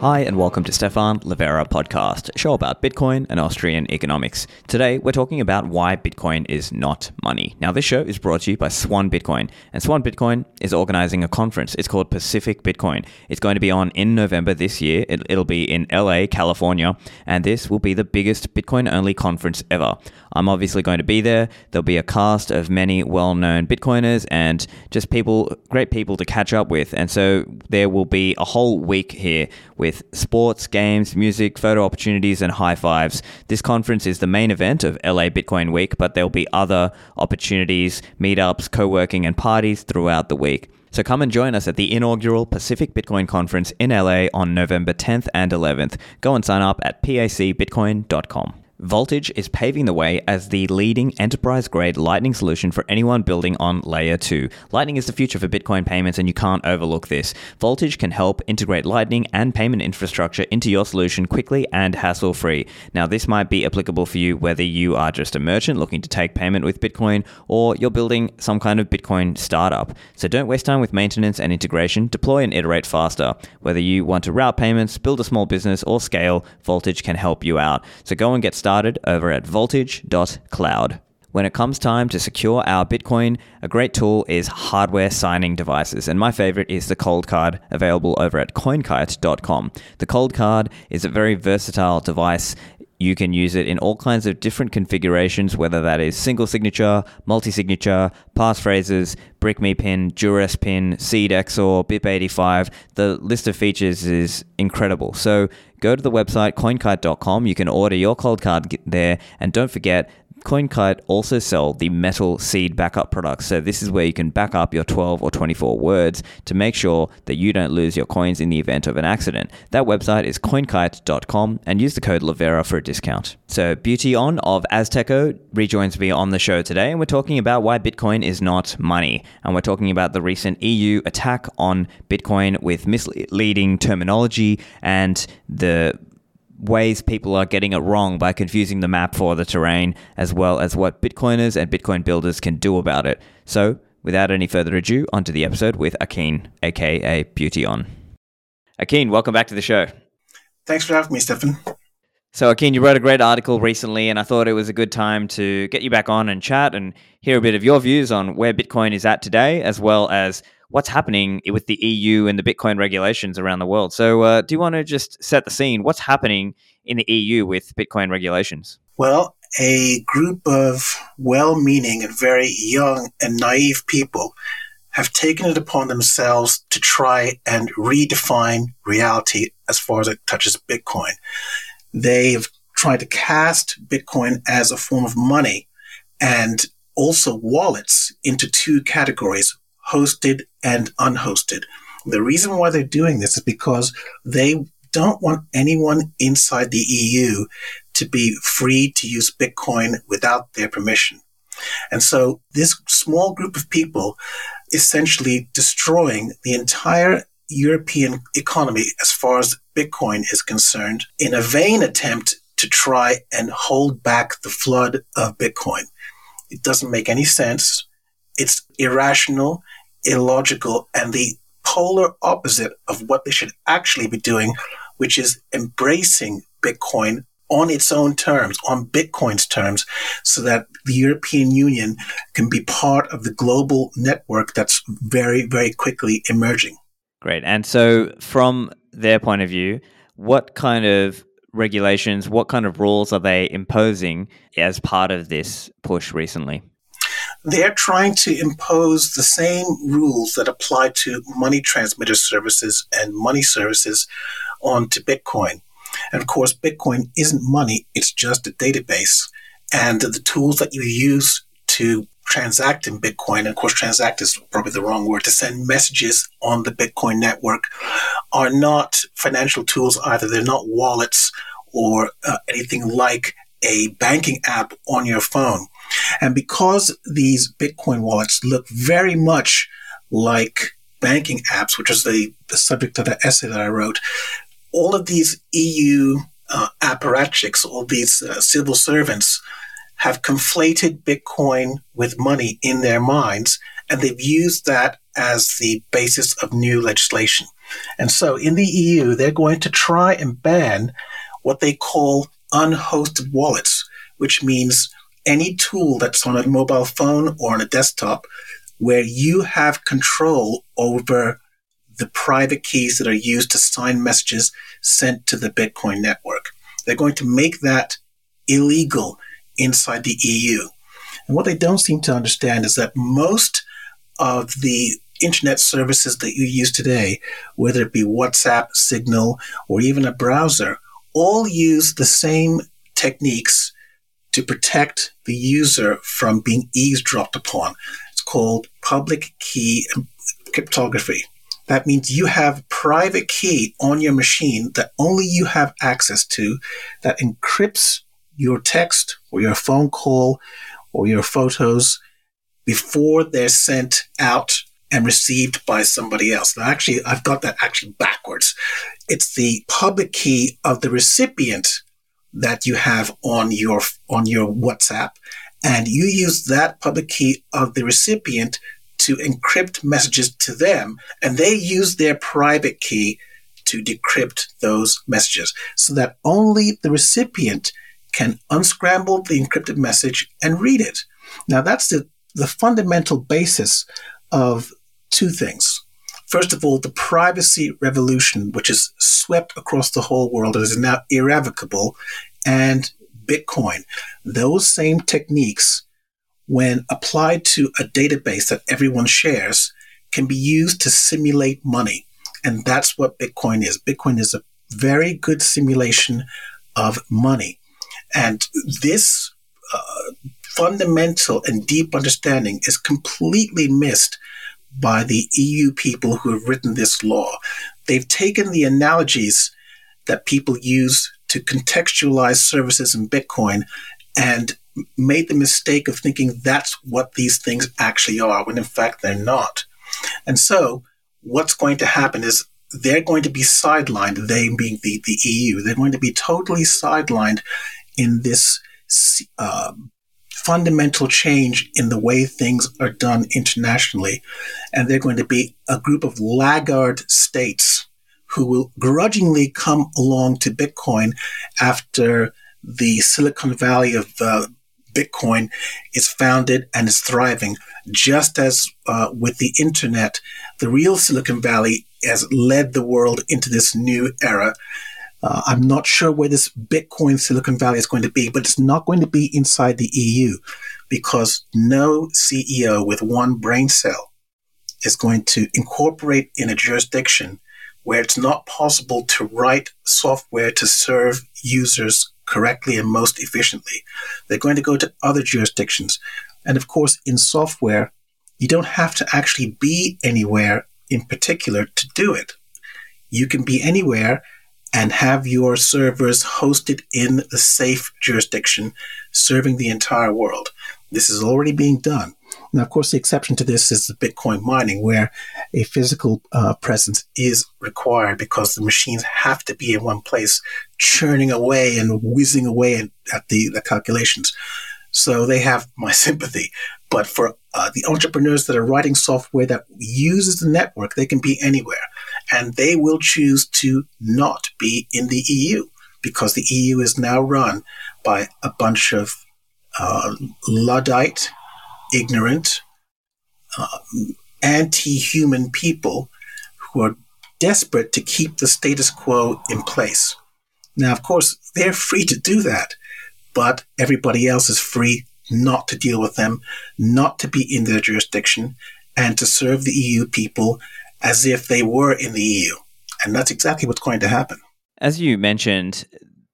Hi, and welcome to Stephan Livera podcast, a show about Bitcoin and Austrian economics. Today, we're talking about why Bitcoin is not money. Now, this show is brought to you by Swan Bitcoin, and Swan Bitcoin is organizing a conference. It's called Pacific Bitcoin. It's going to be on in November this year. It, will be in LA, California, and this will be the biggest Bitcoin only conference ever. I'm obviously going to be there. There'll be a cast of many well known Bitcoiners and just people, great people to catch up with. And so there will be a whole week here with sports, games, music, photo opportunities, and high fives. This conference is the main event of LA Bitcoin Week, but there'll be other opportunities, meetups, co working, and parties throughout the week. So come and join us at the inaugural Pacific Bitcoin Conference in LA on November 10th and 11th. Go and sign up at pacbitcoin.com. Voltage is paving the way as the leading enterprise grade Lightning solution for anyone building on Layer 2. Lightning is the future for Bitcoin payments, and you can't overlook this. Voltage can help integrate Lightning and payment infrastructure into your solution quickly and hassle free. Now, this might be applicable for you whether you are just a merchant looking to take payment with Bitcoin or you're building some kind of Bitcoin startup. So don't waste time with maintenance and integration. Deploy and iterate faster. Whether you want to route payments, build a small business, or scale, Voltage can help you out. So go and get started started over at voltage.cloud. When it comes time to secure our Bitcoin, a great tool is hardware signing devices, and my favorite is the Coldcard available over at coinkite.com. The Coldcard is a very versatile device. You can use it in all kinds of different configurations, whether that is single signature, multi signature, passphrases, BrickMe pin, Duress pin, Seed XOR, BIP85. The list of features is incredible. So go to the website coinkite.com. You can order your Coldcard there. And don't forget, CoinKite also sell the metal seed backup products. So this is where you can back up your 12 or 24 words to make sure that you don't lose your coins in the event of an accident. That website is coinkite.com and use the code Livera for a discount. So Beautyon of Azteco rejoins me on the show today and we're talking about why Bitcoin is not money. And we're talking about the recent EU attack on Bitcoin with misleading terminology and the ways people are getting it wrong by confusing the map for the terrain, as well as what Bitcoiners and Bitcoin builders can do about it. So, without any further ado, onto the episode with Akin, aka Beautyon. Akin, welcome back to the show. Thanks for having me, Stephan. So, Akin, you wrote a great article recently, and I thought it was a good time to get you back on and chat and hear a bit of your views on where Bitcoin is at today, as well as what's happening with the EU and the Bitcoin regulations around the world. So, uh, do you want to just set the scene? What's happening in the EU with Bitcoin regulations? Well, a group of well meaning and very young and naive people have taken it upon themselves to try and redefine reality as far as it touches Bitcoin. They've tried to cast Bitcoin as a form of money and also wallets into two categories hosted and unhosted. The reason why they're doing this is because they don't want anyone inside the EU to be free to use Bitcoin without their permission. And so this small group of people essentially destroying the entire European economy as far as Bitcoin is concerned in a vain attempt to try and hold back the flood of Bitcoin. It doesn't make any sense. It's irrational illogical and the polar opposite of what they should actually be doing, which is embracing Bitcoin on its own terms, on Bitcoin's terms, so that the European Union can be part of the global network that's very, very quickly emerging. Great. And so, from their point of view, what kind of regulations, what kind of rules are they imposing as part of this push recently? They're trying to impose the same rules that apply to money transmitter services and money services onto Bitcoin. And of course, Bitcoin isn't money, it's just a database. And the tools that you use to transact in Bitcoin, and of course, transact is probably the wrong word, to send messages on the Bitcoin network are not financial tools either. They're not wallets or uh, anything like a banking app on your phone. And because these Bitcoin wallets look very much like banking apps, which is the, the subject of the essay that I wrote, all of these EU uh, apparatchiks, all these uh, civil servants, have conflated Bitcoin with money in their minds, and they've used that as the basis of new legislation. And so in the EU, they're going to try and ban what they call unhosted wallets, which means any tool that's on a mobile phone or on a desktop where you have control over the private keys that are used to sign messages sent to the Bitcoin network. They're going to make that illegal inside the EU. And what they don't seem to understand is that most of the internet services that you use today, whether it be WhatsApp, Signal, or even a browser, all use the same techniques to protect the user from being eavesdropped upon. It's called public key cryptography. That means you have a private key on your machine that only you have access to that encrypts your text or your phone call or your photos before they're sent out and received by somebody else. Now, actually, I've got that actually backwards. It's the public key of the recipient that you have on your, on your WhatsApp. And you use that public key of the recipient to encrypt messages to them. And they use their private key to decrypt those messages so that only the recipient can unscramble the encrypted message and read it. Now, that's the, the fundamental basis of two things. First of all, the privacy revolution, which has swept across the whole world is now irrevocable, and Bitcoin. Those same techniques, when applied to a database that everyone shares, can be used to simulate money. And that's what Bitcoin is. Bitcoin is a very good simulation of money. And this uh, fundamental and deep understanding is completely missed by the EU people who have written this law. They've taken the analogies that people use to contextualize services in Bitcoin and made the mistake of thinking that's what these things actually are, when in fact they're not. And so what's going to happen is they're going to be sidelined, they being the, the EU, they're going to be totally sidelined in this um, fundamental change in the way things are done internationally. And they're going to be a group of laggard states who will grudgingly come along to Bitcoin after the Silicon Valley of uh, Bitcoin is founded and is thriving. Just as uh, with the internet, the real Silicon Valley has led the world into this new era. Uh, I'm not sure where this Bitcoin Silicon Valley is going to be, but it's not going to be inside the EU because no CEO with one brain cell is going to incorporate in a jurisdiction where it's not possible to write software to serve users correctly and most efficiently. They're going to go to other jurisdictions. And of course, in software, you don't have to actually be anywhere in particular to do it. You can be anywhere and have your servers hosted in the safe jurisdiction, serving the entire world. This is already being done. Now, of course, the exception to this is the Bitcoin mining, where a physical uh, presence is required because the machines have to be in one place, churning away and whizzing away at the, the calculations. So they have my sympathy. But for uh, the entrepreneurs that are writing software that uses the network, they can be anywhere and they will choose to not be in the EU because the EU is now run by a bunch of uh, Luddite, ignorant, uh, anti human people who are desperate to keep the status quo in place. Now, of course, they're free to do that, but everybody else is free not to deal with them, not to be in their jurisdiction, and to serve the EU people as if they were in the EU. And that's exactly what's going to happen. As you mentioned,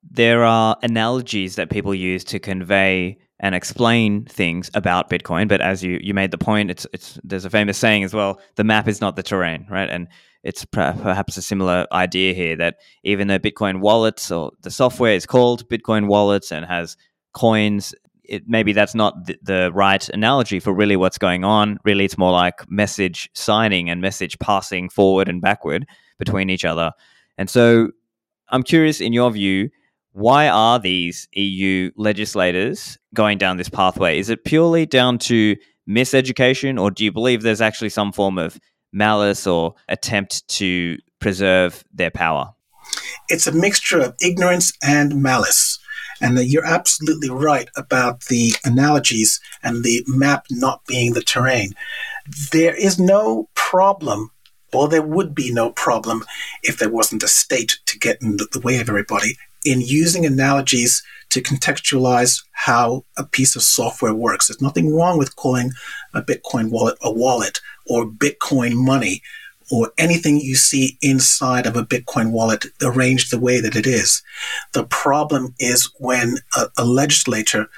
there are analogies that people use to convey and explain things about Bitcoin. But as you, you made the point, it's it's there's a famous saying as well: the map is not the terrain, right? And it's perhaps a similar idea here that even though Bitcoin wallets or the software is called Bitcoin wallets and has coins it, maybe that's not the, the, right analogy for really what's going on. Really, it's more like message signing and message passing forward and backward between each other. And so, I'm curious, in your view, why are these EU legislators going down this pathway? Is it purely down to miseducation, or do you believe there's actually some form of malice or attempt to preserve their power? It's a mixture of ignorance and malice. And you're absolutely right about the analogies and the map not being the terrain. There is no problem, or there would be no problem if there wasn't a state to get in the way of everybody in using analogies to contextualize how a piece of software works. There's nothing wrong with calling a Bitcoin wallet a wallet or Bitcoin money or anything you see inside of a Bitcoin wallet arranged the way that it is. The problem is when a, a legislature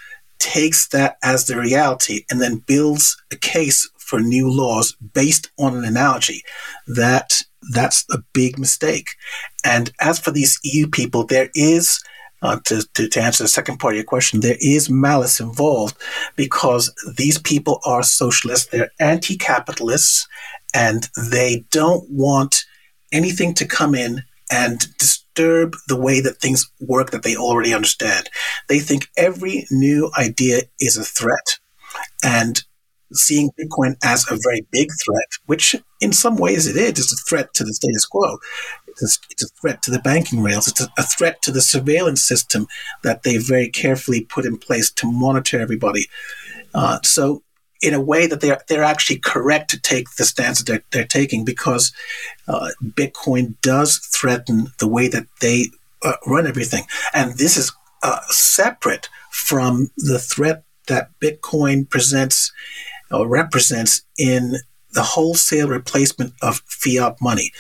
takes that as the reality and then builds a case for new laws based on an analogy that that's a big mistake. And as for these EU people, there is uh, to, to, to, answer the second part of your question, there is malice involved because these people are socialists, they're anti capitalists, and they don't want anything to come in and disturb the way that things work that they already understand. They think every new idea is a threat. And seeing Bitcoin as a very big threat, which in some ways it is, it's a threat to the status quo. It's a, it's a threat to the banking rails. It's a, a, threat to the surveillance system that they very carefully put in place to monitor everybody. Uh, so in a way that they're they're actually correct to take the stance that they're, they're taking because uh, Bitcoin does threaten the way that they uh, run everything, and this is uh, separate from the threat that Bitcoin presents or represents in the wholesale replacement of fiat money.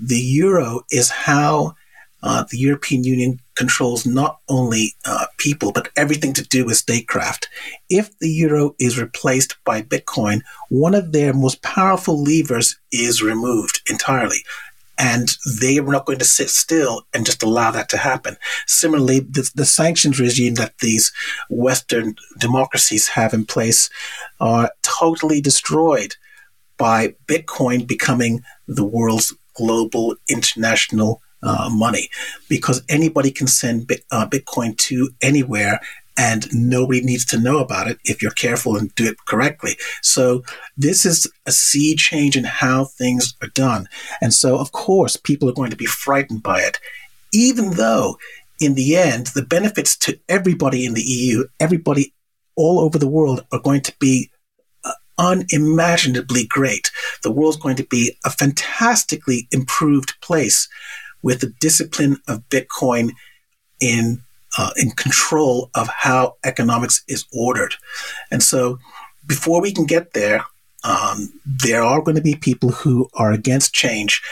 The euro is how uh, the European Union controls not only uh, people, but everything to do with statecraft. If the euro is replaced by Bitcoin, one of their most powerful levers is removed entirely. And they are not going to sit still and just allow that to happen. Similarly, the, the sanctions regime that these Western democracies have in place are totally destroyed by Bitcoin becoming the world's global international uh, money because anybody can send bit, uh, Bitcoin to anywhere and nobody needs to know about it if you're careful and do it correctly. So this is a sea change in how things are done. And so, of course, people are going to be frightened by it, even though in the end, the benefits to everybody in the EU, everybody all over the world are going to be uh, unimaginably great. The world's going to be a fantastically improved place with the discipline of Bitcoin in uh, in control of how economics is ordered. And so, before we can get there, um, there are going to be people who are against change,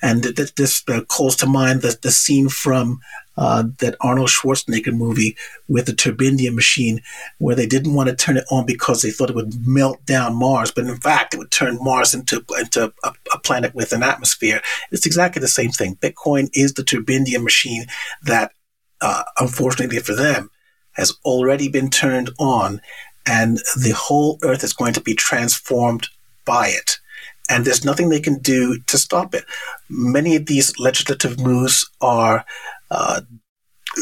and th- this uh, calls to mind the, the scene from uh, that Arnold Schwarzenegger movie with the Turbidium machine, where they didn't want to turn it on because they thought it would melt down Mars, but in fact, it would turn Mars into into a, a planet with an atmosphere. It's exactly the same thing. Bitcoin is the Turbidium machine that, uh, unfortunately for them, has already been turned on, and the whole Earth is going to be transformed by it and there's nothing they can do to stop it. Many of these legislative moves are uh,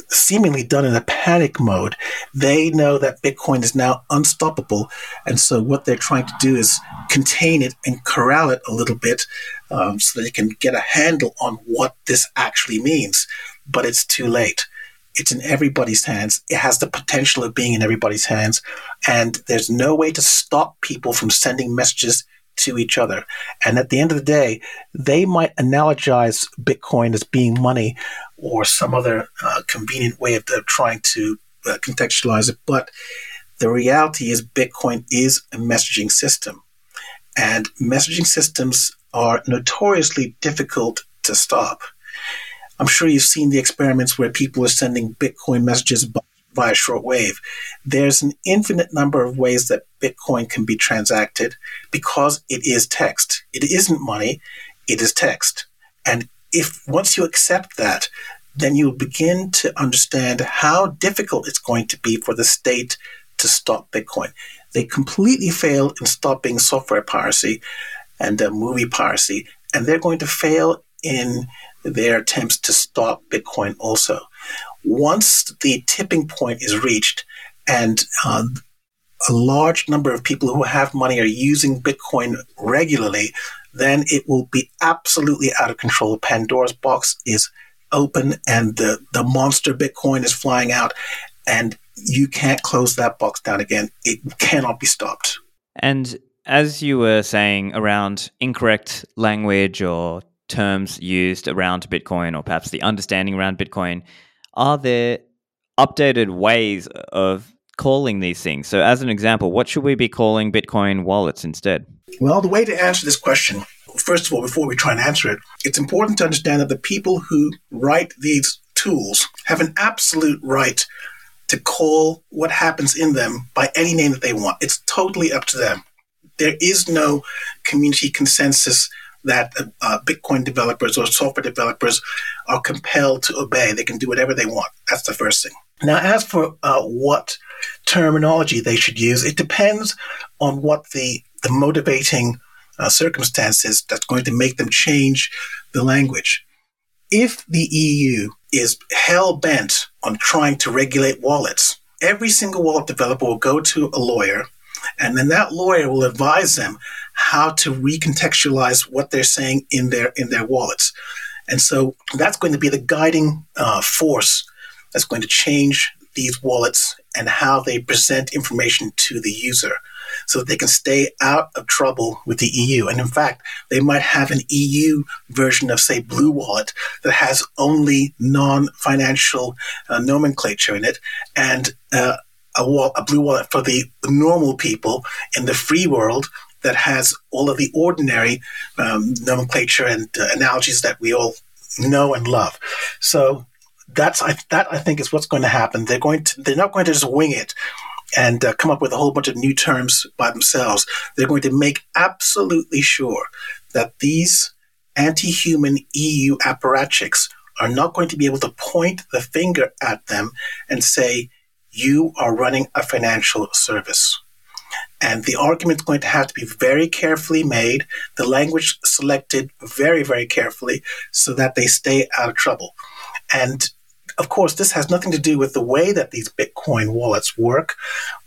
seemingly done in a panic mode. They know that Bitcoin is now unstoppable. And so what they're trying to do is contain it and corral it a little bit um, so they can get a handle on what this actually means. But it's too late. It's in everybody's hands. It has the potential of being in everybody's hands. And there's no way to stop people from sending messages to each other. And at the end of the day, they might analogize Bitcoin as being money or some other uh, convenient way of, of trying to uh, contextualize it. But the reality is, Bitcoin is a messaging system. And messaging systems are notoriously difficult to stop. I'm sure you've seen the experiments where people are sending Bitcoin messages via shortwave. There's an infinite number of ways that Bitcoin can be transacted because it is text. It isn't money, it is text. And if once you accept that, then you begin to understand how difficult it's going to be for the state to stop Bitcoin. They completely failed in stopping software piracy and uh, movie piracy, and they're going to fail in their attempts to stop Bitcoin also once the tipping point is reached and uh, a large number of people who have money are using Bitcoin regularly, then it will be absolutely out of control. Pandora's box is open and the, the monster Bitcoin is flying out and you can't close that box down again. It cannot be stopped. And as you were saying around incorrect language or terms used around Bitcoin or perhaps the understanding around Bitcoin, are there updated ways of calling these things? So, as an example, what should we be calling Bitcoin wallets instead? Well, the way to answer this question, first of all, before we try and answer it, it's important to understand that the people who write these tools have an absolute right to call what happens in them by any name that they want. It's totally up to them. There is no community consensus that uh, Bitcoin developers or software developers are compelled to obey. They can do whatever they want. That's the first thing. Now, as for uh, what terminology they should use, it depends on what the, the motivating uh, circumstances that's going to make them change the language. If the EU is hell bent on trying to regulate wallets, every single wallet developer will go to a lawyer, and then that lawyer will advise them how to recontextualize what they're saying in their in their wallets. And so that's going to be the guiding uh, force that's going to change these wallets and how they present information to the user so that they can stay out of trouble with the EU. And in fact, they might have an EU version of, say, Blue Wallet that has only non financial uh, nomenclature in it and uh, a, wall, a Blue Wallet for the normal people in the free world that has all of the ordinary um, nomenclature and uh, analogies that we all know and love. So that's I, that I think is what's going to happen. They're going to they're not going to just wing it and uh, come up with a whole bunch of new terms by themselves. They're going to make absolutely sure that these anti-human EU apparatchiks are not going to be able to point the finger at them and say you are running a financial service. And the argument is going to have to be very carefully made, the language selected very, very carefully so that they stay out of trouble. And of course, this has nothing to do with the way that these Bitcoin wallets work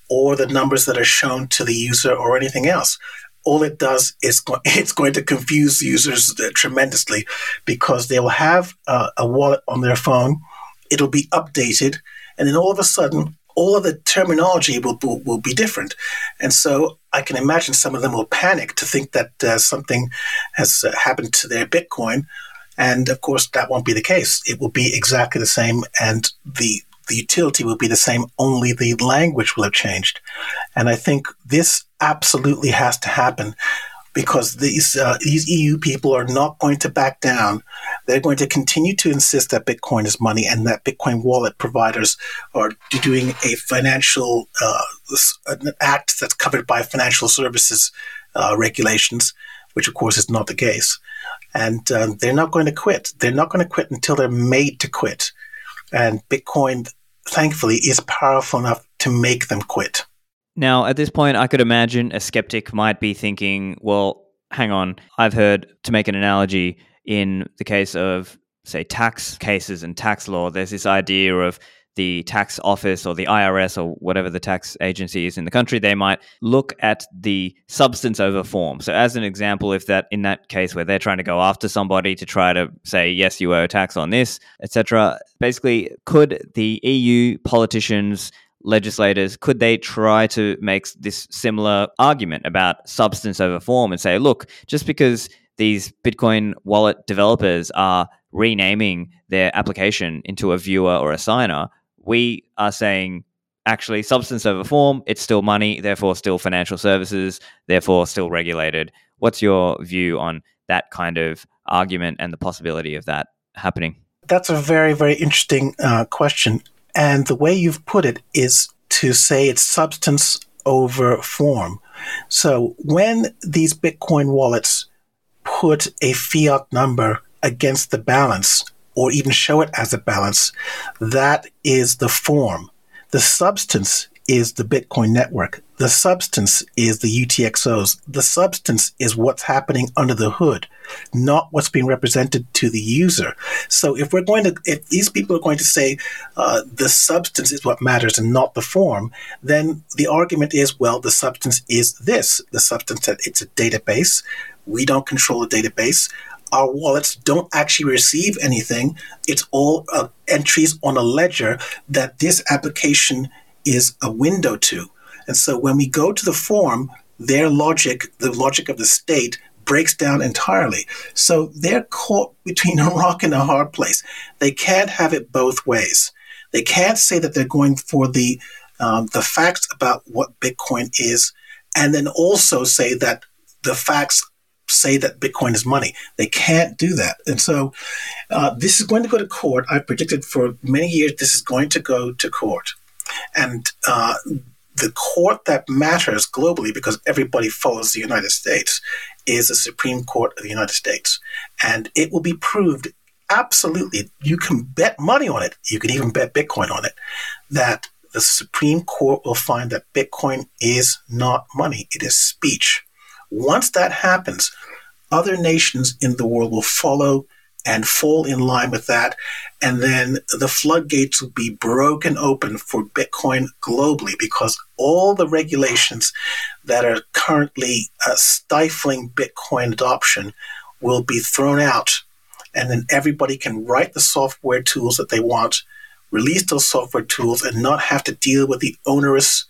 or the numbers that are shown to the user or anything else. All it does is go- it's going to confuse users tremendously because they will have uh, a wallet on their phone, it'll be updated, and then all of a sudden, all of the terminology will, will, will be different. And so I can imagine some of them will panic to think that uh, something has uh, happened to their Bitcoin and of course, that won't be the case. It will be exactly the same, and the the utility will be the same, only the language will have changed. And I think this absolutely has to happen because these uh, these EU people are not going to back down. They're going to continue to insist that Bitcoin is money and that Bitcoin wallet providers are doing a financial uh, an act that's covered by financial services uh, regulations, which of course is not the case and uh, they're not going to quit. They're not going to quit until they're made to quit. And Bitcoin, thankfully, is powerful enough to make them quit. Now, at this point, I could imagine a skeptic might be thinking, well, hang on, I've heard, to make an analogy, in the case of, say, tax cases and tax law, there's this idea of the tax office or the IRS or whatever the tax agency is in the country, they might look at the substance over form. So, as an example, if that in that case where they're trying to go after somebody to try to say yes, you owe tax on this, etc., basically, could the EU politicians legislators could they try to make this similar argument about substance over form and say look just because these bitcoin wallet developers are renaming their application into a viewer or a signer we are saying actually substance over form, it's still money, therefore still financial services, therefore still regulated. What's your view on that kind of argument and the possibility of that happening? That's a very, very interesting uh, question. And the way you've put it is to say it's substance over form. So when these Bitcoin wallets put a fiat number against the balance, or even show it as a balance, that is the form. The substance is the Bitcoin network. The substance is the UTXOs. The substance is what's happening under the hood. Not what's being represented to the user. So if we're going to, if these people are going to say uh, the substance is what matters and not the form, then the argument is, well, the substance is this. The substance that it's a database. We don't control the database our wallets don't actually receive anything. It's all uh, entries on a ledger that this application is a window to. And so when we go to the form, their logic, the logic of the state, breaks down entirely. So they're caught between a rock and a hard place. They can't have it both ways. They can't say that they're going for the um, the facts about what Bitcoin is, and then also say that the facts say that Bitcoin is money. They can't do that. And so uh, this is going to go to court. I predicted for many years this is going to go to court. And uh, the court that matters globally, because everybody follows the United States, is the Supreme Court of the United States. And it will be proved absolutely, you can bet money on it, you can even bet Bitcoin on it, that the Supreme Court will find that Bitcoin is not money, it is speech. Once that happens, other nations in the world will follow and fall in line with that. And then the floodgates will be broken open for Bitcoin globally because all the regulations that are currently uh, stifling Bitcoin adoption will be thrown out. And then everybody can write the software tools that they want, release those software tools, and not have to deal with the onerous,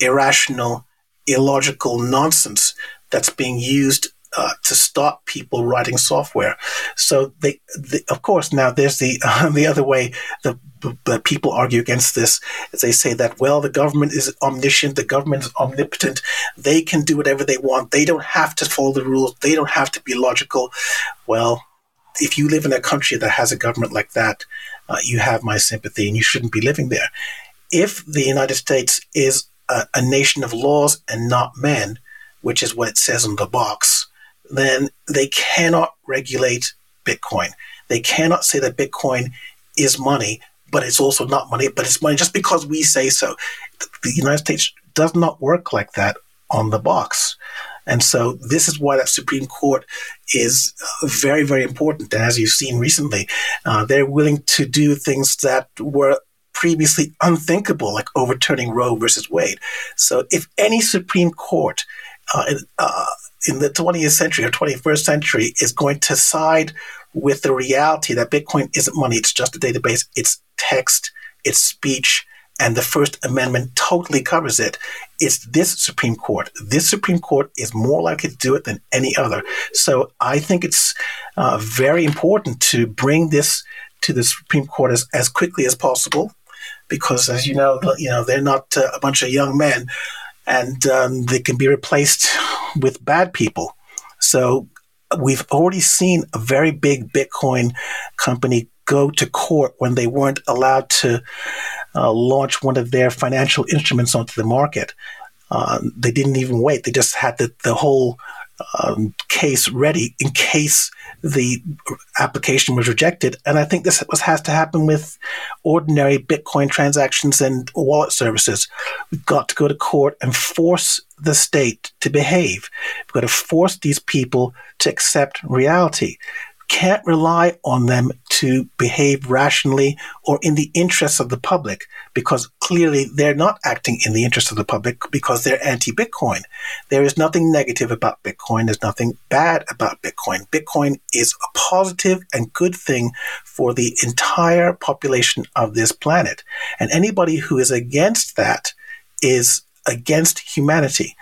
irrational, illogical nonsense that's being used uh, to stop people writing software. So they, of course, now there's the uh, the other way. The, the people argue against this. Is They say that well, the government is omniscient, the government is omnipotent. They can do whatever they want. They don't have to follow the rules. They don't have to be logical. Well, if you live in a country that has a government like that, uh, you have my sympathy, and you shouldn't be living there. If the United States is a, a nation of laws and not men, which is what it says on the box, then they cannot regulate Bitcoin. They cannot say that Bitcoin is money, but it's also not money, but it's money just because we say so. The United States does not work like that on the box. And so this is why that Supreme Court is uh, very, very important. And as you've seen recently, uh, they're willing to do things that were previously unthinkable, like overturning Roe versus Wade. So if any Supreme Court uh, uh, in the 20th century or 21st century is going to side with the reality that Bitcoin isn't money, it's just a database, it's text, it's speech, and the First Amendment totally covers it. It's this Supreme Court. This Supreme Court is more likely to do it than any other. So I think it's uh, very important to bring this to the Supreme Court as, as quickly as possible, because as you know, you know they're not uh, a bunch of young men and um, they can be replaced with bad people. So we've already seen a very big Bitcoin company go to court when they weren't allowed to uh, launch one of their financial instruments onto the market. Uh, they didn't even wait. They just had the, the whole um, case ready in case the application was rejected. And I think this has to happen with ordinary Bitcoin transactions and wallet services. We've got to go to court and force the state to behave. We've got to force these people to accept reality can't rely on them to behave rationally or in the interests of the public because clearly they're not acting in the interest of the public because they're anti Bitcoin. There is nothing negative about Bitcoin. There's nothing bad about Bitcoin. Bitcoin is a positive and good thing for the entire population of this planet. And anybody who is against that is against humanity.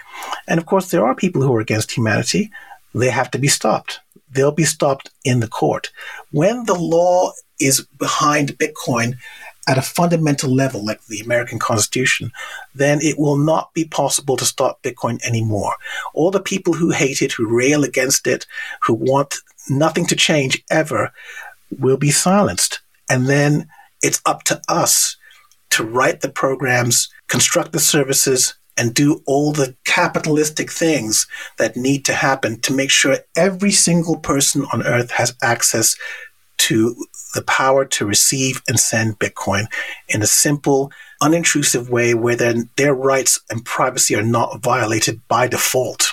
And of course, there are people who are against humanity. They have to be stopped they'll be stopped in the court. When the law is behind Bitcoin at a fundamental level, like the American Constitution, then it will not be possible to stop Bitcoin anymore. All the people who hate it, who rail against it, who want nothing to change ever, will be silenced. And then it's up to us to write the programs, construct the services, and do all the capitalistic things that need to happen to make sure every single person on earth has access to the power to receive and send Bitcoin in a simple, unintrusive way where their, their rights and privacy are not violated by default.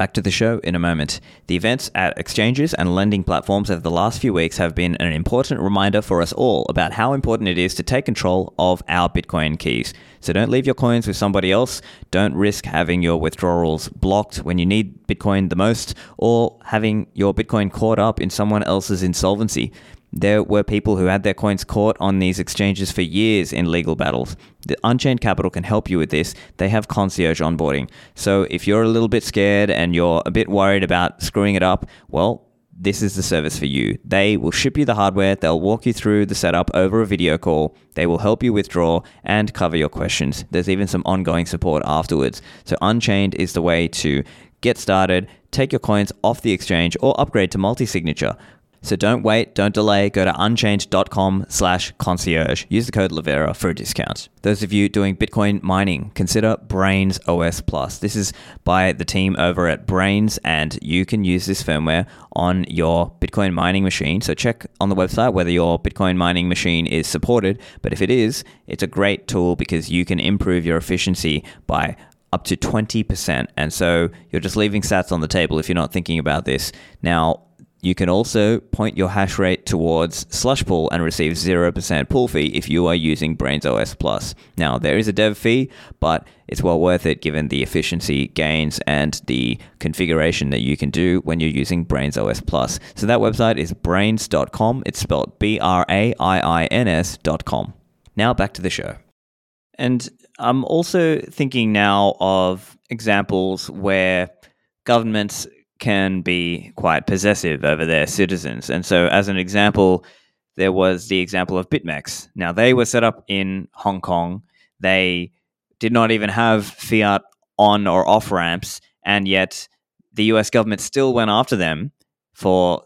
Back to the show in a moment. The events at exchanges and lending platforms over the last few weeks have been an important reminder for us all about how important it is to take control of our Bitcoin keys. So don't leave your coins with somebody else. Don't risk having your withdrawals blocked when you need Bitcoin the most or having your Bitcoin caught up in someone else's insolvency. There were people who had their coins caught on these exchanges for years in legal battles. The Unchained Capital can help you with this. They have concierge onboarding. So if you're a little bit scared and you're a bit worried about screwing it up, well, this is the service for you. They will ship you the hardware, they'll walk you through the setup over a video call, they will help you withdraw and cover your questions. There's even some ongoing support afterwards. So, Unchained is the way to get started, take your coins off the exchange, or upgrade to multi signature. So don't wait, don't delay. Go to unchained.com slash concierge. Use the code Livera for a discount. Those of you doing Bitcoin mining, consider Braiins OS Plus. This is by the team over at Braiins, and you can use this firmware on your Bitcoin mining machine. So check on the website whether your Bitcoin mining machine is supported. But if it is, it's a great tool because you can improve your efficiency by up to 20%. And so you're just leaving sats on the table if you're not thinking about this. Now, you can also point your hash rate towards Slushpool and receive 0% pool fee if you are using Braiins OS Plus. Now, there is a dev fee, but it's well worth it given the efficiency gains and the configuration that you can do when you're using Braiins OS Plus. So that website is braiins.com. It's spelled B R A I I N S.com. Now back to the show. And I'm also thinking now of examples where governments can be quite possessive over their citizens. And so, as an example, there was the example of BitMEX. Now, they were set up in Hong Kong. They did not even have fiat on or off ramps, and yet the US government still went after them for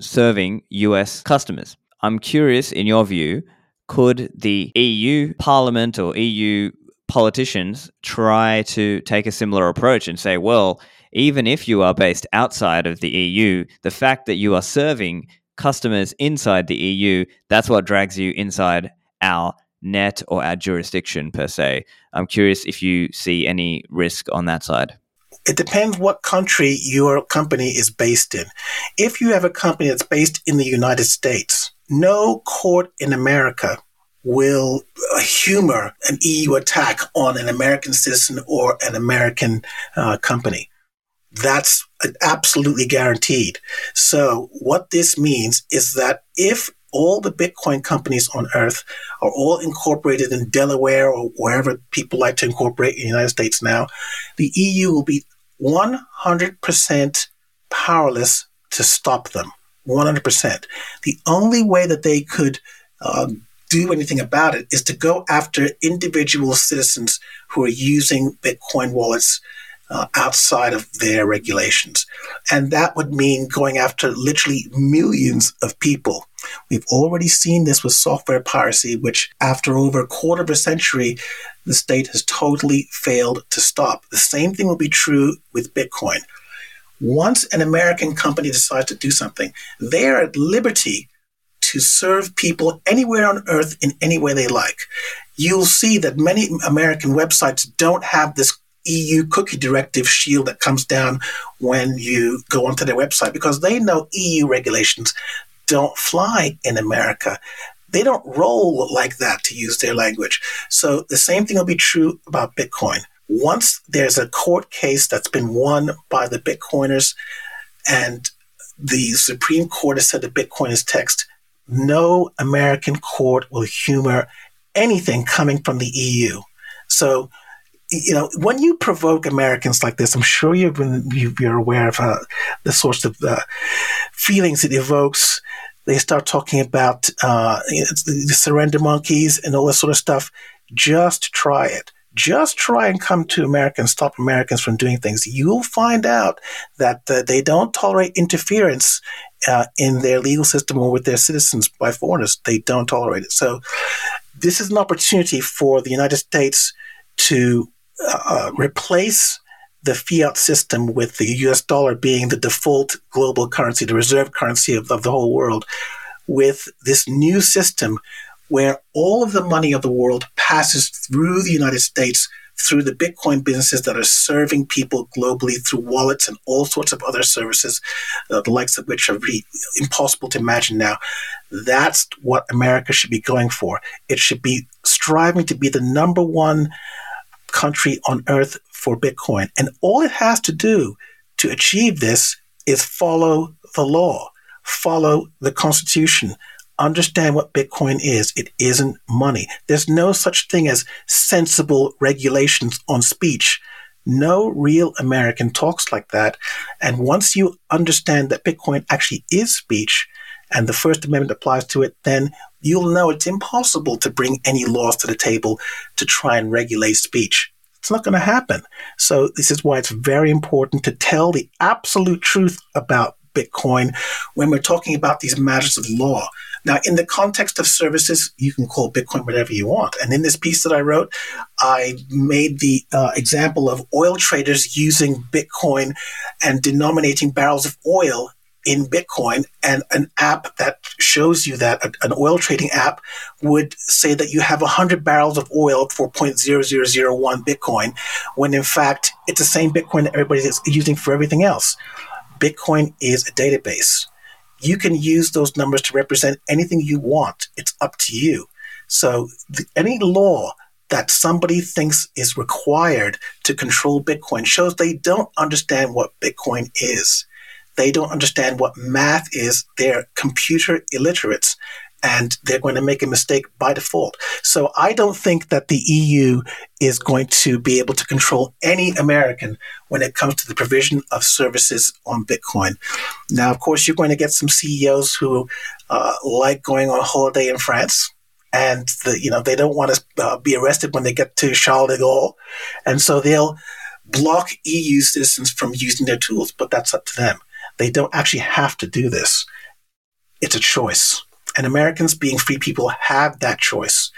serving US customers. I'm curious, in your view, could the EU Parliament or EU politicians try to take a similar approach and say, well, even if you are based outside of the EU, the fact that you are serving customers inside the EU, that's what drags you inside our net or our jurisdiction per se. I'm curious if you see any risk on that side. It depends what country your company is based in. If you have a company that's based in the United States, no court in America will humor an EU attack on an American citizen or an American uh, company. That's absolutely guaranteed. So what this means is that if all the Bitcoin companies on earth are all incorporated in Delaware or wherever people like to incorporate in the United States now, the EU will be 100% powerless to stop them. 100%. The only way that they could uh, do anything about it is to go after individual citizens who are using Bitcoin wallets uh, outside of their regulations. And that would mean going after literally millions of people. We've already seen this with software piracy, which after over a quarter of a century, the state has totally failed to stop. The same thing will be true with Bitcoin. Once an American company decides to do something, they are at liberty to serve people anywhere on earth in any way they like. You'll see that many American websites don't have this EU cookie directive shield that comes down when you go onto their website because they know EU regulations don't fly in America. They don't roll like that to use their language. So the same thing will be true about Bitcoin. Once there's a court case that's been won by the Bitcoiners and the Supreme Court has said that Bitcoin is text, no American court will humor anything coming from the EU. So you know, when you provoke Americans like this, I'm sure you've been you, are aware of uh, the sorts of uh, feelings it evokes. They start talking about uh, the, surrender monkeys and all this sort of stuff. Just try it. Just try and come to America and stop Americans from doing things. You'll find out that uh, they don't tolerate interference uh, in their legal system or with their citizens by foreigners. They don't tolerate it. So, this is an opportunity for the United States to uh, replace the fiat system with the US dollar being the default global currency, the reserve currency of, of the whole world, with this new system where all of the money of the world passes through the United States through the Bitcoin businesses that are serving people globally through wallets and all sorts of other services, uh, the likes of which are really impossible to imagine now. That's what America should be going for. It should be striving to be the number one country on earth for Bitcoin. And all it has to do to achieve this is follow the law, follow the Constitution, understand what Bitcoin is. It isn't money. There's no such thing as sensible regulations on speech. No real American talks like that. And once you understand that Bitcoin actually is speech and the First Amendment applies to it, then you'll know it's impossible to bring any laws to the table to try and regulate speech. It's not going to happen. So this is why it's very important to tell the absolute truth about Bitcoin when we're talking about these matters of law. Now, in the context of services, you can call Bitcoin whatever you want. And in this piece that I wrote, I made the uh, example of oil traders using Bitcoin and denominating barrels of oil in Bitcoin and an app that shows you that an oil trading app would say that you have 100 barrels of oil for 0.0001 Bitcoin, when in fact it's the same Bitcoin that everybody is using for everything else. Bitcoin is a database. You can use those numbers to represent anything you want. It's up to you. So the, any law that somebody thinks is required to control Bitcoin shows they don't understand what Bitcoin is they don't understand what math is. They're computer illiterates and they're going to make a mistake by default. So I don't think that the EU is going to be able to control any American when it comes to the provision of services on Bitcoin. Now, of course, you're going to get some CEOs who uh, like going on holiday in France. And the, you know they don't want to uh, be arrested when they get to Charles de Gaulle, and so they'll block EU citizens from using their tools. But that's up to them. They don't actually have to do this. It's a choice. And Americans, being free people, have that choice.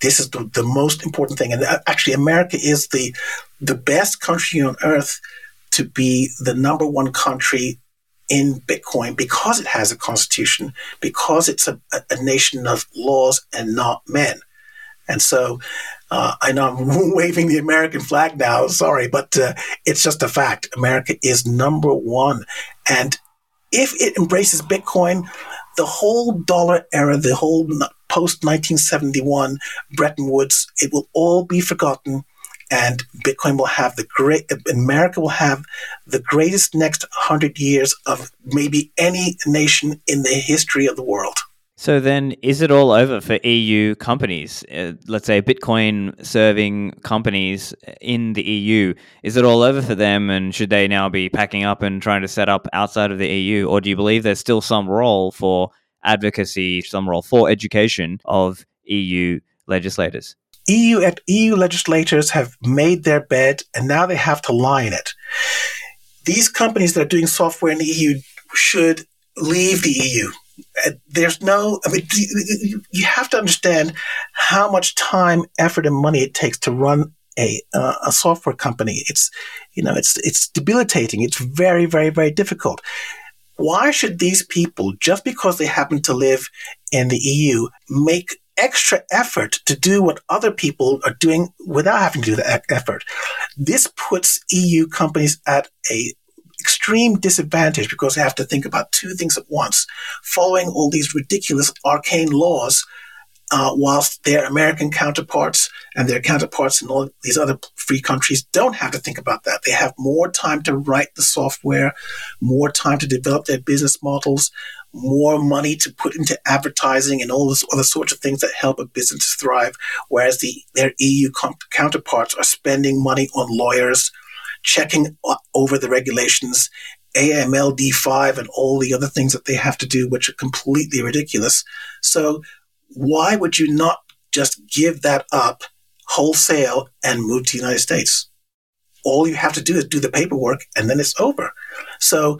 This is the, the most important thing. And uh, actually, America is the, the best country on earth to be the number one country in Bitcoin because it has a constitution, because it's a, a nation of laws and not men. And so uh, I know I'm waving the American flag now, sorry, but uh, it's just a fact. America is number one. And if it embraces Bitcoin, the whole dollar era, the whole post 1971 Bretton Woods, it will all be forgotten. And Bitcoin will have the great, America will have the greatest next hundred years of maybe any nation in the history of the world. So then, is it all over for EU companies? Uh, let's say Bitcoin serving companies in the EU. Is it all over for them, and should they now be packing up and trying to set up outside of the EU, or do you believe there's still some role for advocacy, some role for education of EU legislators? EU EU legislators have made their bed, and now they have to lie in it. These companies that are doing software in the EU should leave the EU there's no, I mean, you have to understand how much time, effort, and money it takes to run a, uh, a software company. It's, you know, it's, it's debilitating. It's very, very, very difficult. Why should these people, just because they happen to live in the EU, make extra effort to do what other people are doing without having to do the effort? This puts EU companies at a extreme disadvantage because they have to think about two things at once, following all these ridiculous arcane laws, uh, whilst their American counterparts and their counterparts in all these other free countries don't have to think about that. They have more time to write the software, more time to develop their business models, more money to put into advertising and all those other sorts of things that help a business thrive. Whereas the, their EU com- counterparts are spending money on lawyers, checking over the regulations, AMLD5 and all the other things that they have to do, which are completely ridiculous. So why would you not just give that up wholesale and move to the United States? All you have to do is do the paperwork and then it's over. So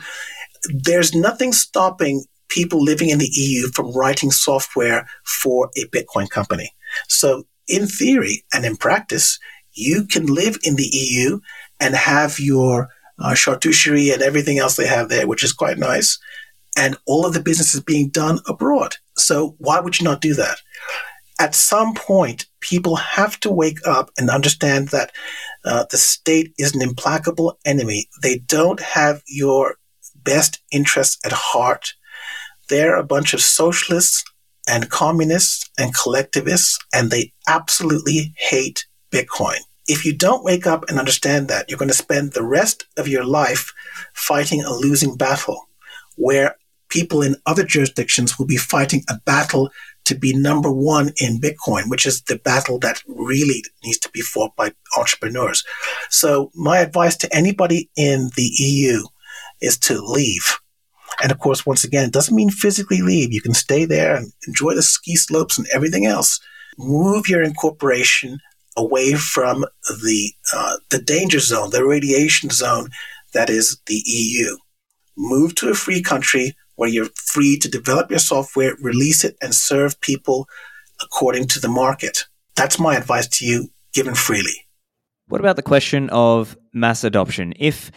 there's nothing stopping people living in the EU from writing software for a Bitcoin company. So in theory and in practice, you can live in the EU and have your uh, charcuterie and everything else they have there, which is quite nice. And all of the business is being done abroad. So why would you not do that? At some point, people have to wake up and understand that uh, the state is an implacable enemy. They don't have your best interests at heart. They're a bunch of socialists and communists and collectivists, and they absolutely hate Bitcoin. If you don't wake up and understand that, you're going to spend the rest of your life fighting a losing battle where people in other jurisdictions will be fighting a battle to be number one in Bitcoin, which is the battle that really needs to be fought by entrepreneurs. So my advice to anybody in the EU is to leave. And of course, once again, it doesn't mean physically leave. You can stay there and enjoy the ski slopes and everything else. Move your incorporation away from the uh, the danger zone, the radiation zone that is the EU. Move to a free country where you're free to develop your software, release it, and serve people according to the market. That's my advice to you, given freely. What about the question of mass adoption? If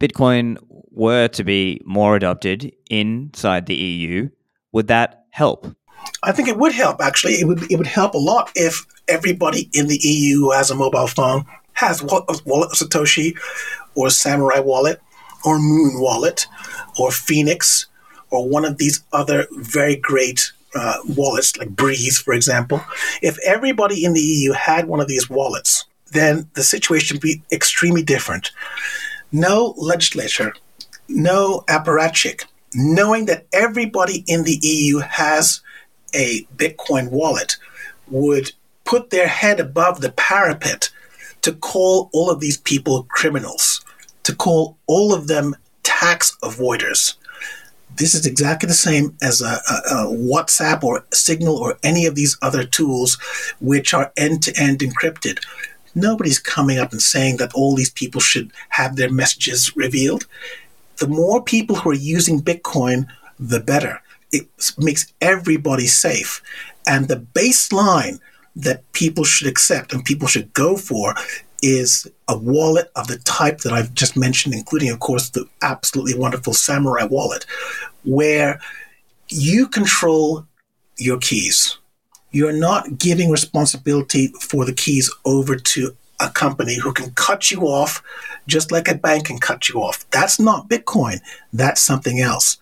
Bitcoin were to be more adopted inside the EU, would that help? I think it would help. Actually, it would it would help a lot if everybody in the EU who has a mobile phone has wallet wallet of Satoshi, or Samurai Wallet, or Muun Wallet, or Phoenix, or one of these other very great uh, wallets like Breez, for example. If everybody in the EU had one of these wallets, then the situation would be extremely different. No legislature, no apparatchik, knowing that everybody in the EU has a Bitcoin wallet would put their head above the parapet to call all of these people criminals, to call all of them tax avoiders. This is exactly the same as a, a, a WhatsApp or Signal or any of these other tools which are end to end encrypted. Nobody's coming up and saying that all these people should have their messages revealed. The more people who are using Bitcoin, the better. It makes everybody safe. And the baseline that people should accept and people should go for is a wallet of the type that I've just mentioned, including, of course, the absolutely wonderful Samurai wallet, where you control your keys. You're not giving responsibility for the keys over to a company who can cut you off just like a bank can cut you off. That's not Bitcoin. That's something else.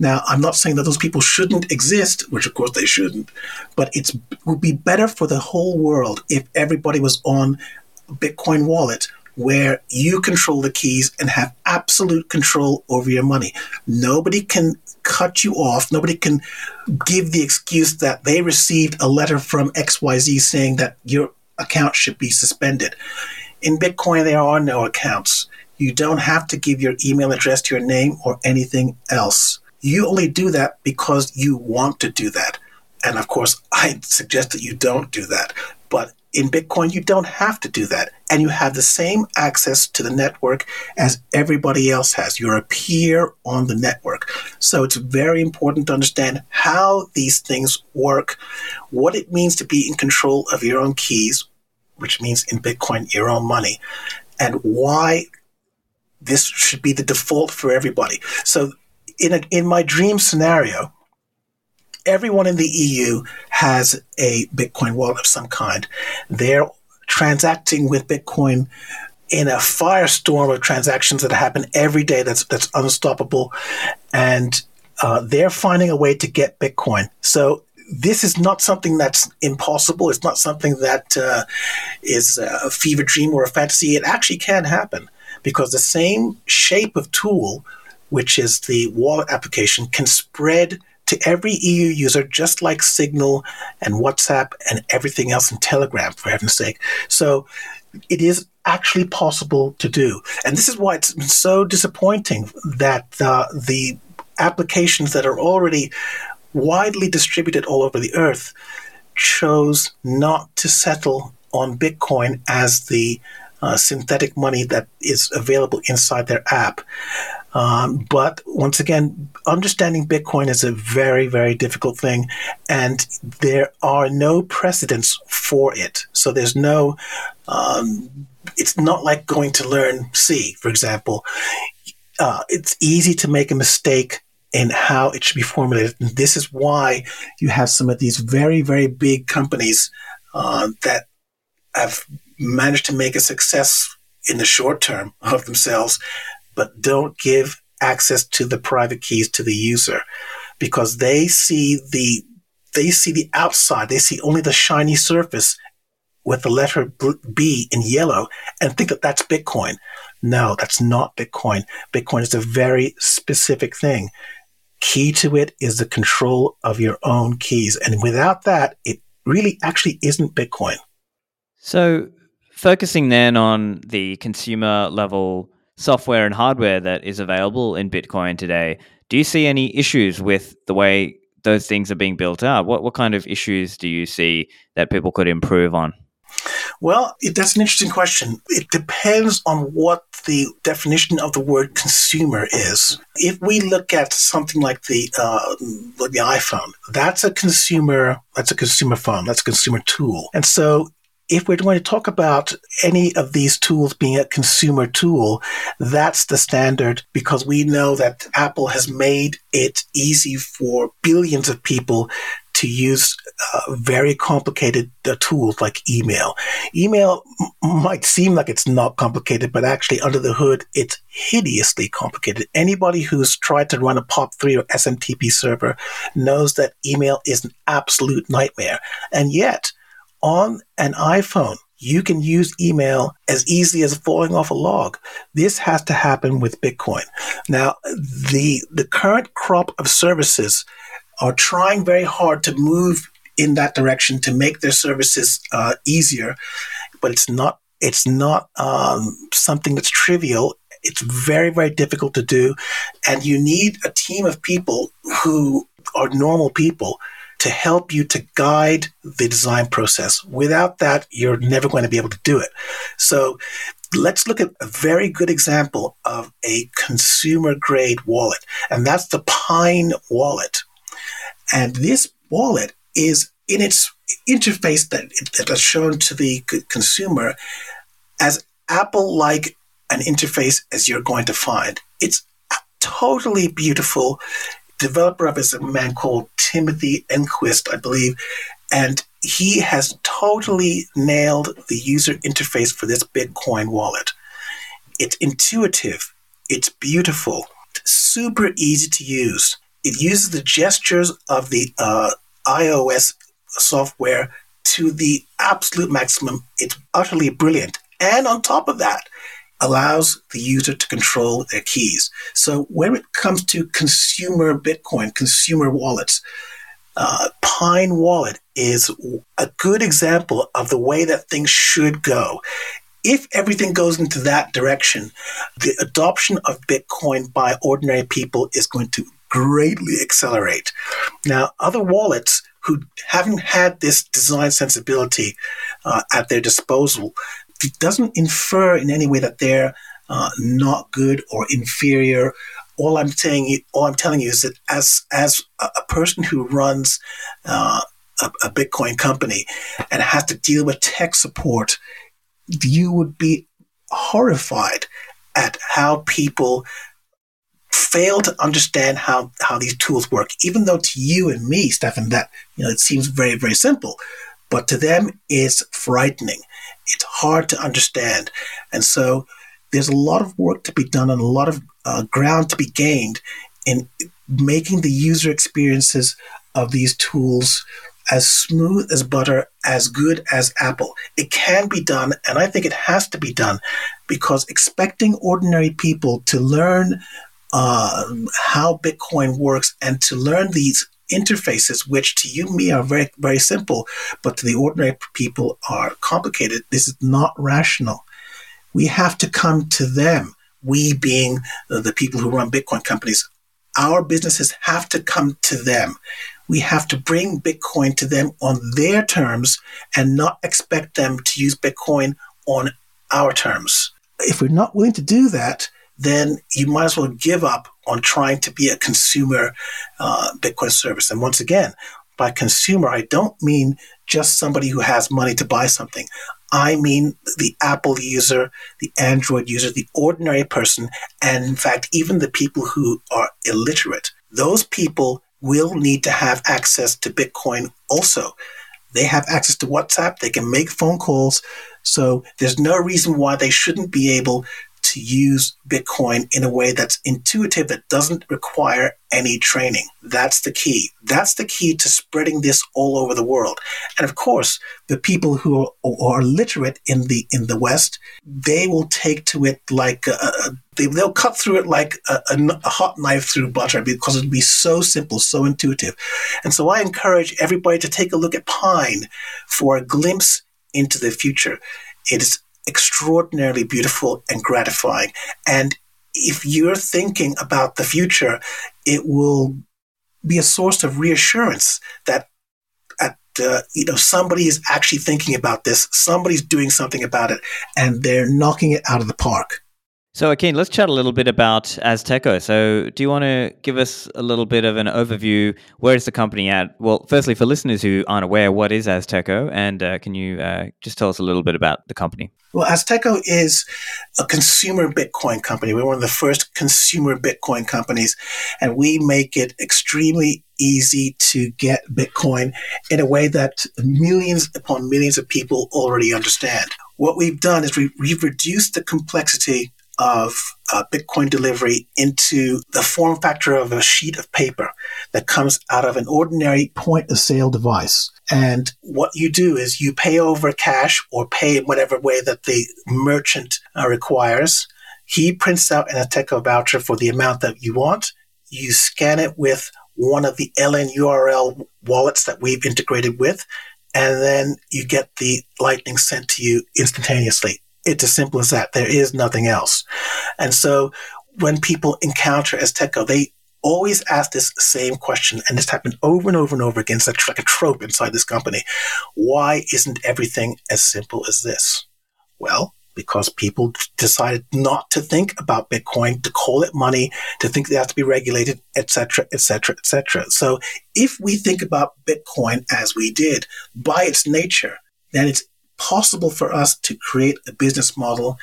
Now, I'm not saying that those people shouldn't exist, which of course they shouldn't, but it would be better for the whole world if everybody was on a Bitcoin wallet where you control the keys and have absolute control over your money. Nobody can cut you off. Nobody can give the excuse that they received a letter from XYZ saying that your account should be suspended. In Bitcoin, there are no accounts. You don't have to give your email address your name or anything else. You only do that because you want to do that. And of course, I suggest that you don't do that. But in Bitcoin, you don't have to do that. And you have the same access to the network as everybody else has. You're a peer on the network. So it's very important to understand how these things work, what it means to be in control of your own keys, which means in Bitcoin, your own money, and why this should be the default for everybody. So in, a, in my dream scenario, everyone in the EU has a Bitcoin wallet of some kind. They're transacting with Bitcoin in a firestorm of transactions that happen every day that's that's unstoppable, and uh, they're finding a way to get Bitcoin. So this is not something that's impossible. It's not something that uh, is a fever dream or a fantasy. It actually can happen because the same shape of tool which is the wallet application, can spread to every EU user, just like Signal and WhatsApp and everything else in Telegram, for heaven's sake. So it is actually possible to do. And this is why it's been so disappointing that uh, the applications that are already widely distributed all over the earth chose not to settle on Bitcoin as the uh, synthetic money that is available inside their app. Um, but once again, understanding Bitcoin is a very, very difficult thing, and there are no precedents for it. So there's no, um, it's not like going to learn C, for example. Uh, it's easy to make a mistake in how it should be formulated. And this is why you have some of these very, very big companies uh, that have managed to make a success in the short term of themselves, but don't give access to the private keys to the user because they see the they see the outside. They see only the shiny surface with the letter B in yellow and think that that's Bitcoin. No, that's not Bitcoin. Bitcoin is a very specific thing. Key to it is the control of your own keys. And without that, it really actually isn't Bitcoin. So, focusing then on the consumer level software and hardware that is available in Bitcoin today, do you see any issues with the way those things are being built out? What, what kind of issues do you see that people could improve on? Well, it, that's an interesting question. It depends on what the definition of the word consumer is. If we look at something like the uh, the iPhone, that's a consumer that's a consumer phone, that's a consumer tool, and so if we're going to talk about any of these tools being a consumer tool, that's the standard because we know that Apple has made it easy for billions of people to use uh, very complicated uh, tools like email. Email m- might seem like it's not complicated, but actually under the hood, it's hideously complicated. Anybody who's tried to run a POP3 or SMTP server knows that email is an absolute nightmare. And yet, on an iPhone, you can use email as easily as falling off a log. This has to happen with Bitcoin. Now, the, the current crop of services are trying very hard to move in that direction to make their services uh, easier, but it's not it's not um, something that's trivial. It's very very difficult to do, and you need a team of people who are normal people to help you to guide the design process. Without that, you're never going to be able to do it. So let's look at a very good example of a consumer grade wallet, and that's the Pine wallet. And this wallet is in its interface that, that is shown to the consumer as Apple like an interface as you're going to find. It's totally beautiful. Developer of is a man called Timothy Enquist, I believe, and he has totally nailed the user interface for this Bitcoin wallet. It's intuitive, it's beautiful, super easy to use. It uses the gestures of the uh, iOS software to the absolute maximum. It's utterly brilliant. And on top of that, allows the user to control their keys. So when it comes to consumer Bitcoin, consumer wallets, uh, Pine Wallet is a good example of the way that things should go. If everything goes into that direction, the adoption of Bitcoin by ordinary people is going to greatly accelerate. Now, other wallets who haven't had this design sensibility uh, at their disposal, it doesn't infer in any way that they're uh, not good or inferior. All I'm saying, all I'm telling you is that as as a, a person who runs uh, a, a Bitcoin company and has to deal with tech support, you would be horrified at how people fail to understand how, how these tools work, even though to you and me, Stephan, that, you know, it seems very, very simple. But to them, it's frightening. It's hard to understand. And so there's a lot of work to be done and a lot of uh, ground to be gained in making the user experiences of these tools as smooth as butter, as good as Apple. It can be done, and I think it has to be done because expecting ordinary people to learn uh, how Bitcoin works and to learn these interfaces, which to you and me are very, very simple, but to the ordinary people are complicated. This is not rational. We have to come to them, we being the people who run Bitcoin companies. Our businesses have to come to them. We have to bring Bitcoin to them on their terms and not expect them to use Bitcoin on our terms. If we're not willing to do that, then you might as well give up on trying to be a consumer uh, Bitcoin service. And once again, by consumer, I don't mean just somebody who has money to buy something. I mean the Apple user, the Android user, the ordinary person, and in fact, even the people who are illiterate. Those people will need to have access to Bitcoin also. They have access to WhatsApp. They can make phone calls. So there's no reason why they shouldn't be able to use Bitcoin in a way that's intuitive, that doesn't require any training. That's the key. That's the key to spreading this all over the world. And of course, the people who are, are literate in the in the West, they will take to it like a, a, they, will cut through it like a, a hot knife through butter because it'll be so simple, so intuitive. And so I encourage everybody to take a look at Pine for a glimpse into the future. It is extraordinarily beautiful and gratifying. And if you're thinking about the future, it will be a source of reassurance that at uh, you know somebody is actually thinking about this, somebody's doing something about it, and they're knocking it out of the park. So, Akin, let's chat a little bit about Azteco. So, do you want to give us a little bit of an overview? Where is the company at? Well, firstly, for listeners who aren't aware, what is Azteco? And uh, can you uh, just tell us a little bit about the company? Well, Azteco is a consumer Bitcoin company. We're one of the first consumer Bitcoin companies, and we make it extremely easy to get Bitcoin in a way that millions upon millions of people already understand. What we've done is we, we've reduced the complexity of uh, Bitcoin delivery into the form factor of a sheet of paper that comes out of an ordinary point of sale device. And what you do is you pay over cash or pay in whatever way that the merchant uh, requires. He prints out an Azteco voucher for the amount that you want. You scan it with one of the LNURL wallets that we've integrated with, and then you get the Lightning sent to you instantaneously. It's as simple as that. There is nothing else. And so when people encounter Azteco, they always ask this same question, and this happened over and over and over again. It's like a trope inside this company. Why isn't everything as simple as this? Well, because people decided not to think about Bitcoin, to call it money, to think they have to be regulated, etc., etc., etc. So if we think about Bitcoin as we did by its nature, then it's possible for us to create a business model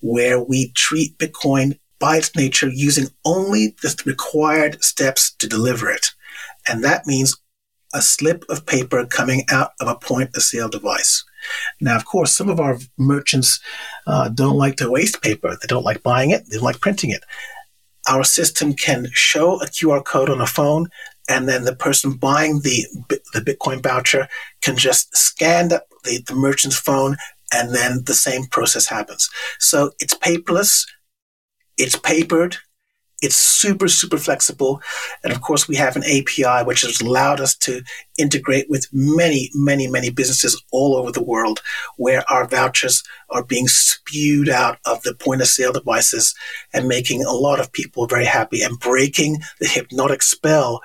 where we treat Bitcoin by its nature using only the required steps to deliver it. And that means a slip of paper coming out of a point of sale device. Now, of course, some of our merchants uh, don't like to waste paper. They don't like buying it. They don't like printing it. Our system can show a QR code on a phone, and then the person buying the the Bitcoin voucher can just scan the, the, the merchant's phone, and then the same process happens. So it's paperless, it's papered, it's super, super flexible. And of course, we have an API which has allowed us to integrate with many, many, many businesses all over the world where our vouchers are being spewed out of the point of sale devices and making a lot of people very happy and breaking the hypnotic spell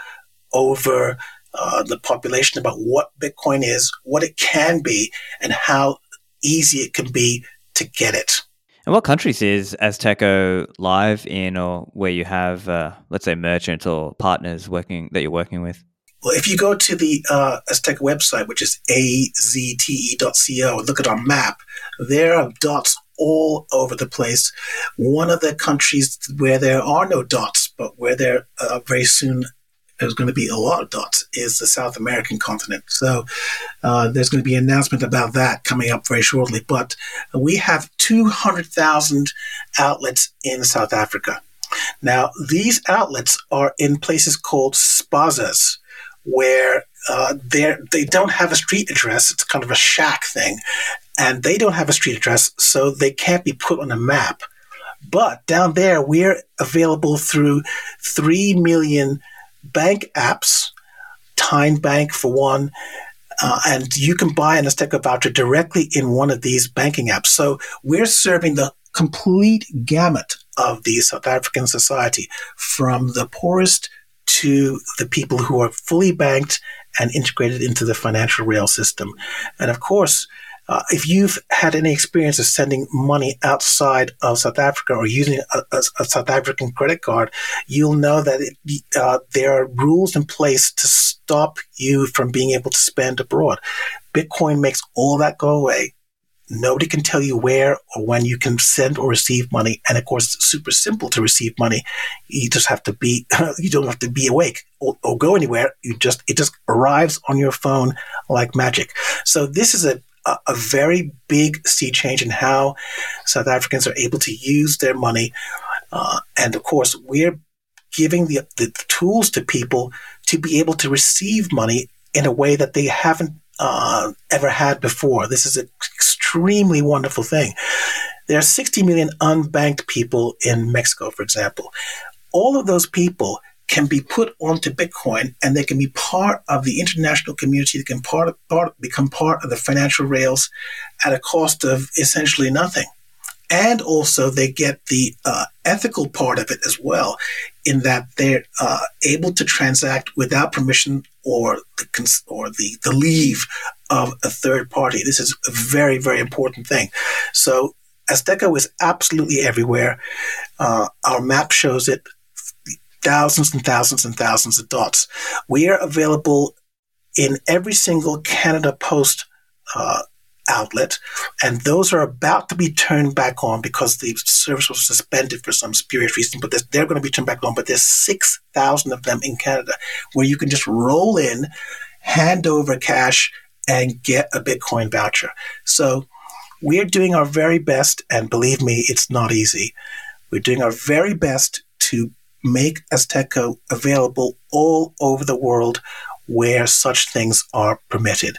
over uh, the population about what Bitcoin is, what it can be, and how easy it can be to get it. And what countries is Azteco live in, or where you have, uh, let's say, merchants or partners working that you're working with? Well, if you go to the uh, Azteco website, which is azte.co, and look at our map, there are dots all over the place. One of the countries where there are no dots, but where there uh, very soon there's going to be a lot of dots is the South American continent. So uh, there's going to be an announcement about that coming up very shortly. But we have 200,000 outlets in South Africa. Now, these outlets are in places called spazas, where uh, they don't have a street address. It's kind of a shack thing. And they don't have a street address, so they can't be put on a map. But down there, we're available through 3 million bank apps, TymeBank for one, uh, and you can buy an Azteco voucher directly in one of these banking apps. So we're serving the complete gamut of the South African society, from the poorest to the people who are fully banked and integrated into the financial rail system. And of course, uh, if you've had any experience of sending money outside of South Africa or using a, a, a South African credit card, you'll know that it, uh, there are rules in place to stop you from being able to spend abroad. Bitcoin makes all that go away. Nobody can tell you where or when you can send or receive money. And of course, it's super simple to receive money. You just have to be, you don't have to be awake or, or go anywhere. You just, it just arrives on your phone like magic. So this is a, a, a very big sea change in how South Africans are able to use their money. Uh, and of course, we're giving the, the tools to people to be able to receive money in a way that they haven't uh, ever had before. This is an extremely wonderful thing. There are 60 million unbanked people in Mexico, for example. All of those people can be put onto Bitcoin and they can be part of the international community. They can part, part, become part of the financial rails at a cost of essentially nothing. And also, they get the uh, ethical part of it as well, in that they're uh, able to transact without permission or the cons- or the, the leave of a third party. This is a very very important thing. So Azteco is absolutely everywhere. Uh, our map shows it. Thousands and thousands and thousands of dots. We are available in every single Canada Post uh, outlet, and those are about to be turned back on because the service was suspended for some spurious reason. But they're going to be turned back on. But there's six thousand of them in Canada where you can just roll in, hand over cash, and get a Bitcoin voucher. So we're doing our very best, and believe me, it's not easy. We're doing our very best to make Azteco available all over the world where such things are permitted.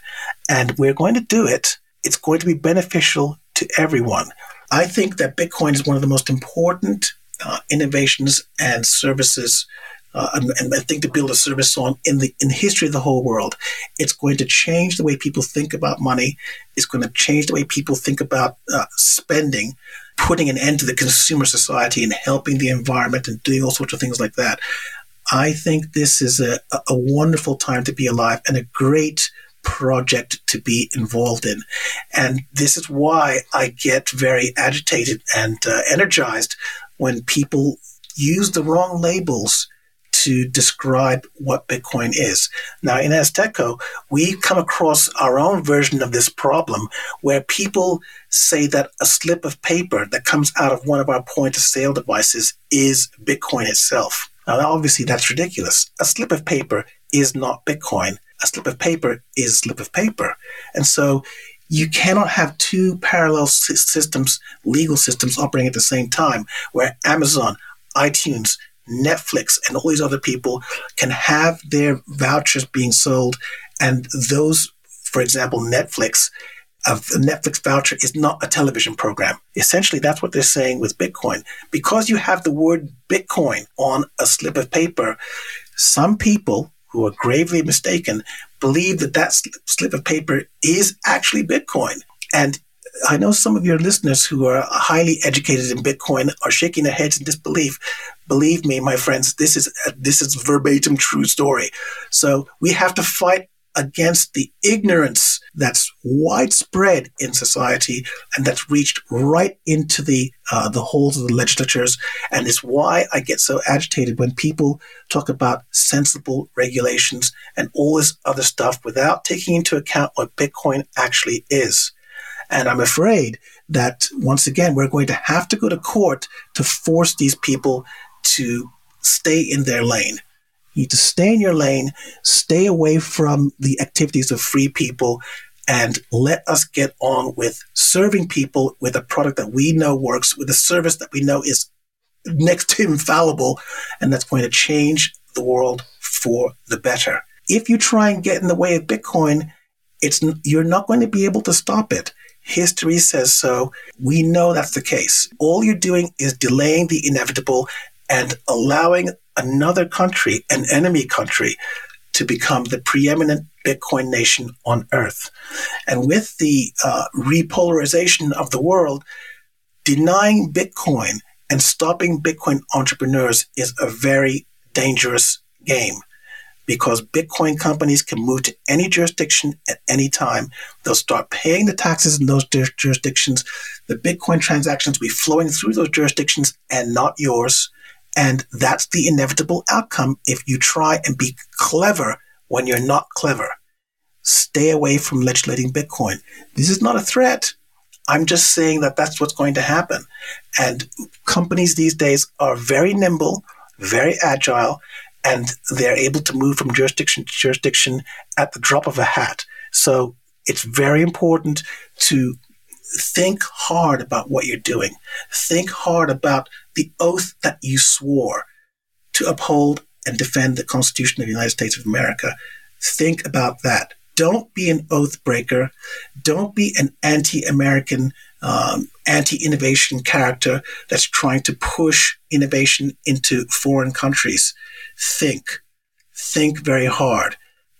And we're going to do it it's going to be beneficial to everyone. I think that Bitcoin is one of the most important uh, innovations and services, uh, and, and, I think to build a service on in the in the history of the whole world. It's going to change the way people think about money. It's going to change the way people think about uh, spending, putting an end to the consumer society and helping the environment and doing all sorts of things like that. I think this is a, a wonderful time to be alive and a great project to be involved in. And this is why I get very agitated and uh, energized when people use the wrong labels to describe what Bitcoin is. Now, in Azteco, we come across our own version of this problem where people say that a slip of paper that comes out of one of our point of sale devices is Bitcoin itself. Now, obviously, that's ridiculous. A slip of paper is not Bitcoin a slip of paper is a slip of paper. And so you cannot have two parallel systems, legal systems operating at the same time, where Amazon, iTunes, Netflix, and all these other people can have their vouchers being sold. And those, for example, Netflix, a Netflix voucher is not a television program. Essentially, that's what they're saying with Bitcoin. Because you have the word Bitcoin on a slip of paper, some people who are gravely mistaken believe that that slip of paper is actually Bitcoin. And I know some of your listeners who are highly educated in Bitcoin are shaking their heads in disbelief. Believe me, my friends, this is this is verbatim true story. So we have to fight against the ignorance that's widespread in society and that's reached right into the uh, the holes of the legislatures, and is why I get so agitated when people talk about sensible regulations and all this other stuff without taking into account what Bitcoin actually is. And I'm afraid that once again we're going to have to go to court to force these people to stay in their lane. You need to stay in your lane, stay away from the activities of free people, and let us get on with serving people with a product that we know works, with a service that we know is next to infallible, and that's going to change the world for the better. If you try and get in the way of Bitcoin, it's you're not going to be able to stop it. History says so. We know that's the case. All you're doing is delaying the inevitable and allowing another country, an enemy country, to become the preeminent Bitcoin nation on earth. And with the uh, repolarization of the world, denying Bitcoin and stopping Bitcoin entrepreneurs is a very dangerous game because Bitcoin companies can move to any jurisdiction at any time. They'll start paying the taxes in those jurisdictions. The Bitcoin transactions will be flowing through those jurisdictions and not yours. And that's the inevitable outcome if you try and be clever when you're not clever. Stay away from legislating Bitcoin. This is not a threat. I'm just saying that that's what's going to happen. And companies these days are very nimble, very agile, and they're able to move from jurisdiction to jurisdiction at the drop of a hat. So it's very important to think hard about what you're doing. Think hard about the oath that you swore to uphold and defend the Constitution of the United States of America. Think about that. Don't be an oath breaker. Don't be an anti American, um, anti innovation character that's trying to push innovation into foreign countries. Think. Think very hard.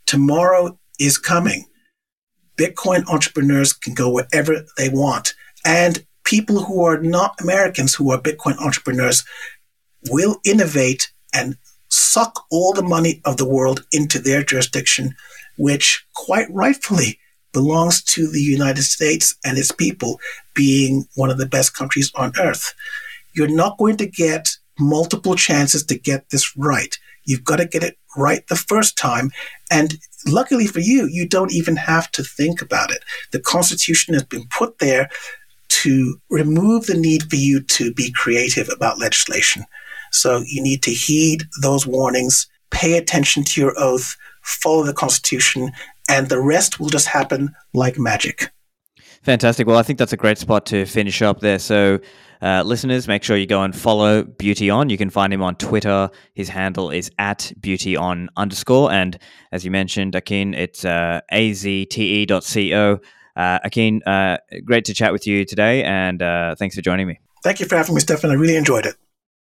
Tomorrow is coming. Bitcoin entrepreneurs can go wherever they want. And people who are not Americans who are Bitcoin entrepreneurs will innovate and suck all the money of the world into their jurisdiction, which quite rightfully belongs to the United States and its people being one of the best countries on earth. You're not going to get multiple chances to get this right. You've got to get it right the first time. And luckily for you, you don't even have to think about it. The Constitution has been put there to remove the need for you to be creative about legislation. So you need to heed those warnings, pay attention to your oath, follow the Constitution, and the rest will just happen like magic. Fantastic. Well, I think that's a great spot to finish up there. So, uh, listeners, make sure you go and follow Beautyon. You can find him on Twitter. His handle is at Beautyon underscore. And as you mentioned, Akin, it's uh, azte.co. Uh, Akin, uh, great to chat with you today, and uh, thanks for joining me. Thank you for having me, Stephan. I really enjoyed it.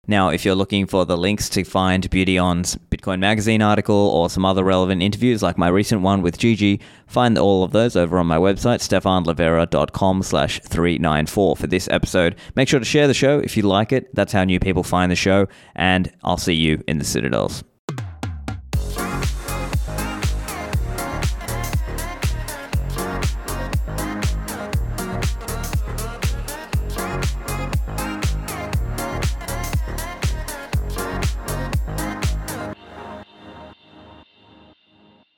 Now, if you're looking for the links to find Beautyon's Bitcoin Magazine article or some other relevant interviews like my recent one with Gigi, find all of those over on my website, stephanlivera.com slash 394 for this episode. Make sure to share the show if you like it. That's how new people find the show, and I'll see you in the Citadels.